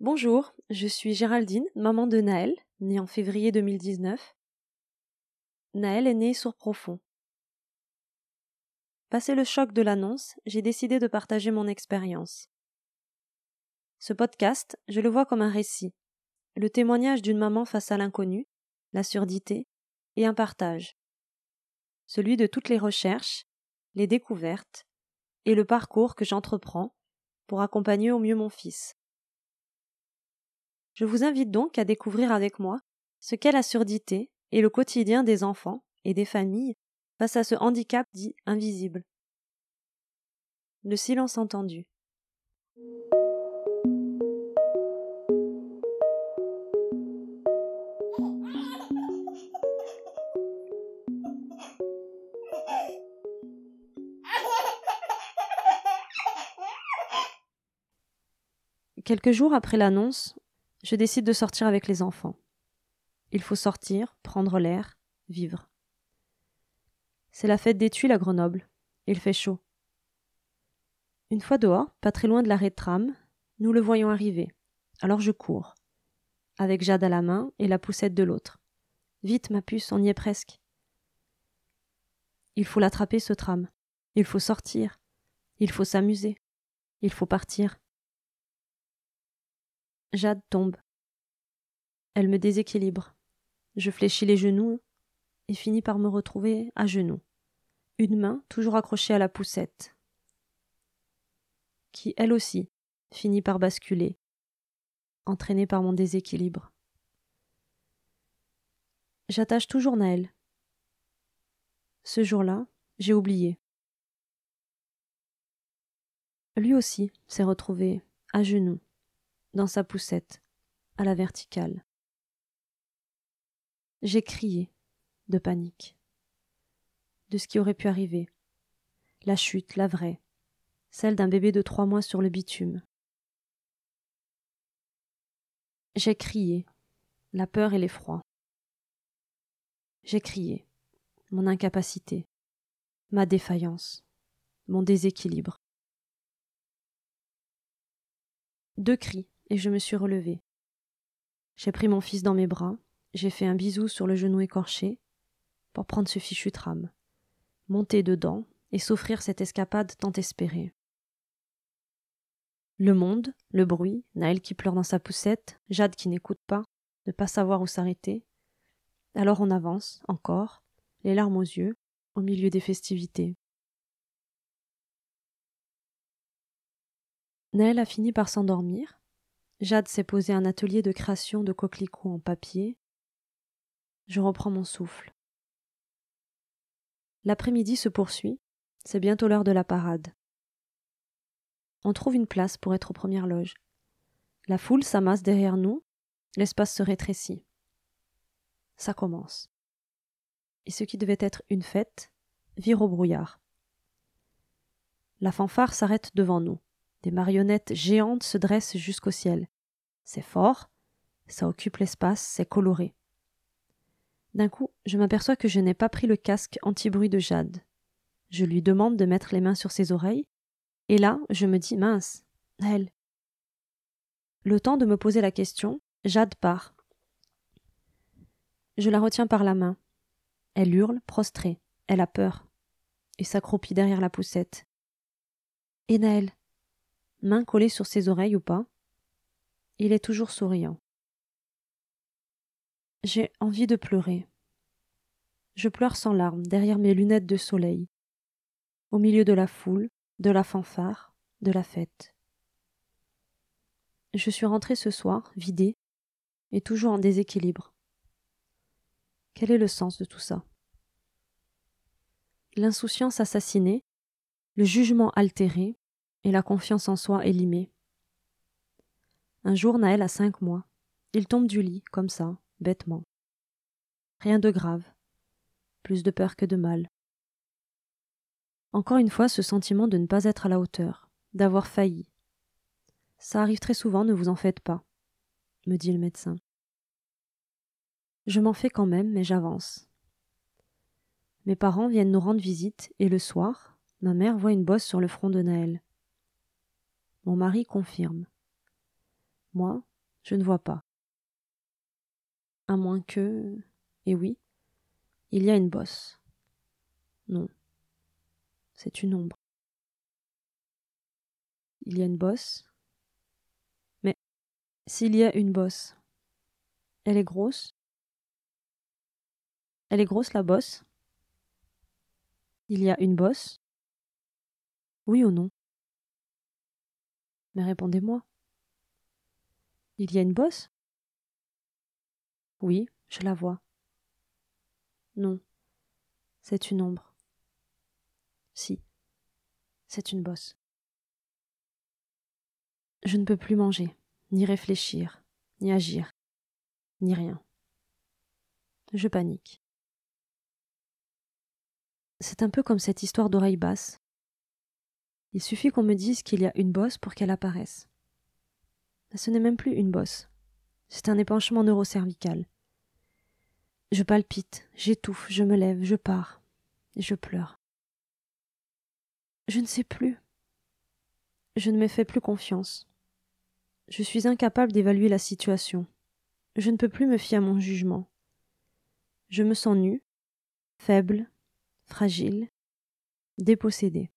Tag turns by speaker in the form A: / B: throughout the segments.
A: Bonjour, je suis Géraldine, maman de Naël, née en février 2019. Naël est née sourd profond. Passé le choc de l'annonce, j'ai décidé de partager mon expérience. Ce podcast, je le vois comme un récit, le témoignage d'une maman face à l'inconnu, la surdité et un partage. Celui de toutes les recherches, les découvertes et le parcours que j'entreprends pour accompagner au mieux mon fils. Je vous invite donc à découvrir avec moi ce qu'est la surdité et le quotidien des enfants et des familles face à ce handicap dit invisible. Le silence entendu. Quelques jours après l'annonce, je décide de sortir avec les enfants. Il faut sortir, prendre l'air, vivre. C'est la fête des tuiles à Grenoble. Il fait chaud. Une fois dehors, pas très loin de l'arrêt de tram, nous le voyons arriver. Alors je cours, avec Jade à la main et la poussette de l'autre. Vite, ma puce, on y est presque. Il faut l'attraper, ce tram. Il faut sortir. Il faut s'amuser. Il faut partir. Jade tombe. Elle me déséquilibre. Je fléchis les genoux et finis par me retrouver à genoux, une main toujours accrochée à la poussette, qui, elle aussi, finit par basculer, entraînée par mon déséquilibre. J'attache toujours Naël. Ce jour-là, j'ai oublié. Lui aussi s'est retrouvé à genoux, dans sa poussette, à la verticale. J'ai crié de panique, de ce qui aurait pu arriver. La chute, la vraie, celle d'un bébé de trois mois sur le bitume. J'ai crié, la peur et l'effroi. J'ai crié, mon incapacité, ma défaillance, mon déséquilibre. Deux cris, et je me suis relevée. J'ai pris mon fils dans mes bras, j'ai fait un bisou sur le genou écorché pour prendre ce fichu tram, monter dedans et s'offrir cette escapade tant espérée. Le monde, le bruit, Naël qui pleure dans sa poussette, Jade qui n'écoute pas, ne pas savoir où s'arrêter. Alors on avance, encore, les larmes aux yeux, au milieu des festivités. Naël a fini par s'endormir, Jade s'est posé un atelier de création de coquelicots en papier. Je reprends mon souffle. L'après-midi se poursuit, c'est bientôt l'heure de la parade. On trouve une place pour être aux premières loges. La foule s'amasse derrière nous, l'espace se rétrécit. Ça commence. Et ce qui devait être une fête vire au brouillard. La fanfare s'arrête devant nous. Des marionnettes géantes se dressent jusqu'au ciel. C'est fort, ça occupe l'espace, c'est coloré. D'un coup, je m'aperçois que je n'ai pas pris le casque anti-bruit de Jade. Je lui demande de mettre les mains sur ses oreilles, et là, je me dis mince, elle. Le temps de me poser la question, Jade part. Je la retiens par la main. Elle hurle, prostrée. Elle a peur. Et s'accroupit derrière la poussette. Et Naël main collée sur ses oreilles ou pas? Il est toujours souriant. J'ai envie de pleurer. Je pleure sans larmes derrière mes lunettes de soleil, au milieu de la foule, de la fanfare, de la fête. Je suis rentrée ce soir, vidée, et toujours en déséquilibre. Quel est le sens de tout ça? L'insouciance assassinée, le jugement altéré, et la confiance en soi élimée. Un jour, Naël a cinq mois. Il tombe du lit, comme ça, bêtement. Rien de grave. Plus de peur que de mal. Encore une fois, ce sentiment de ne pas être à la hauteur, d'avoir failli. Ça arrive très souvent, ne vous en faites pas, me dit le médecin. Je m'en fais quand même, mais j'avance. Mes parents viennent nous rendre visite, et le soir, ma mère voit une bosse sur le front de Naël. Mon mari confirme. Moi, je ne vois pas. À moins que. Et oui, il y a une bosse. Non. C'est une ombre. Il y a une bosse. Mais s'il y a une bosse, elle est grosse Elle est grosse la bosse Il y a une bosse Oui ou non? Mais répondez-moi. Il y a une bosse? Oui, je la vois. Non, c'est une ombre. Si, c'est une bosse. Je ne peux plus manger, ni réfléchir, ni agir, ni rien. Je panique. C'est un peu comme cette histoire d'oreille basse. Il suffit qu'on me dise qu'il y a une bosse pour qu'elle apparaisse. Ce n'est même plus une bosse. C'est un épanchement neurocervical. Je palpite, j'étouffe, je me lève, je pars, je pleure. Je ne sais plus. Je ne me fais plus confiance. Je suis incapable d'évaluer la situation. Je ne peux plus me fier à mon jugement. Je me sens nue, faible, fragile, dépossédée.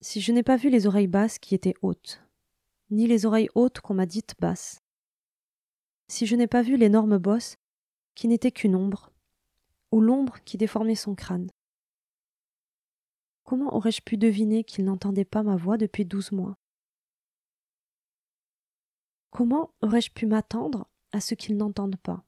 A: Si je n'ai pas vu les oreilles basses qui étaient hautes, ni les oreilles hautes qu'on m'a dites basses, si je n'ai pas vu l'énorme bosse qui n'était qu'une ombre, ou l'ombre qui déformait son crâne. Comment aurais-je pu deviner qu'il n'entendait pas ma voix depuis douze mois? Comment aurais-je pu m'attendre à ce qu'il n'entende pas?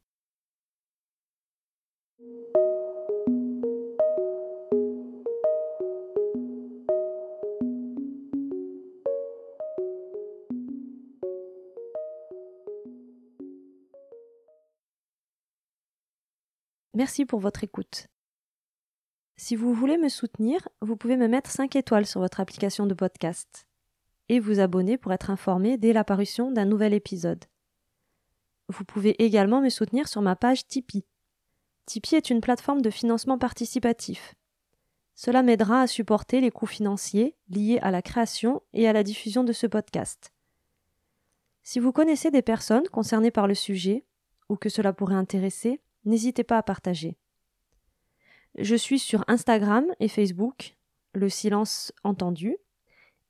A: Merci pour votre écoute. Si vous voulez me soutenir, vous pouvez me mettre 5 étoiles sur votre application de podcast et vous abonner pour être informé dès l'apparition d'un nouvel épisode. Vous pouvez également me soutenir sur ma page Tipeee. Tipeee est une plateforme de financement participatif. Cela m'aidera à supporter les coûts financiers liés à la création et à la diffusion de ce podcast. Si vous connaissez des personnes concernées par le sujet, ou que cela pourrait intéresser, n'hésitez pas à partager. Je suis sur Instagram et Facebook, le silence entendu,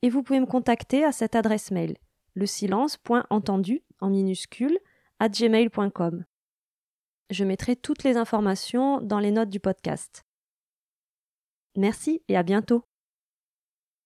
A: et vous pouvez me contacter à cette adresse mail, le silence.entendu en minuscule à gmail.com. Je mettrai toutes les informations dans les notes du podcast. Merci et à bientôt.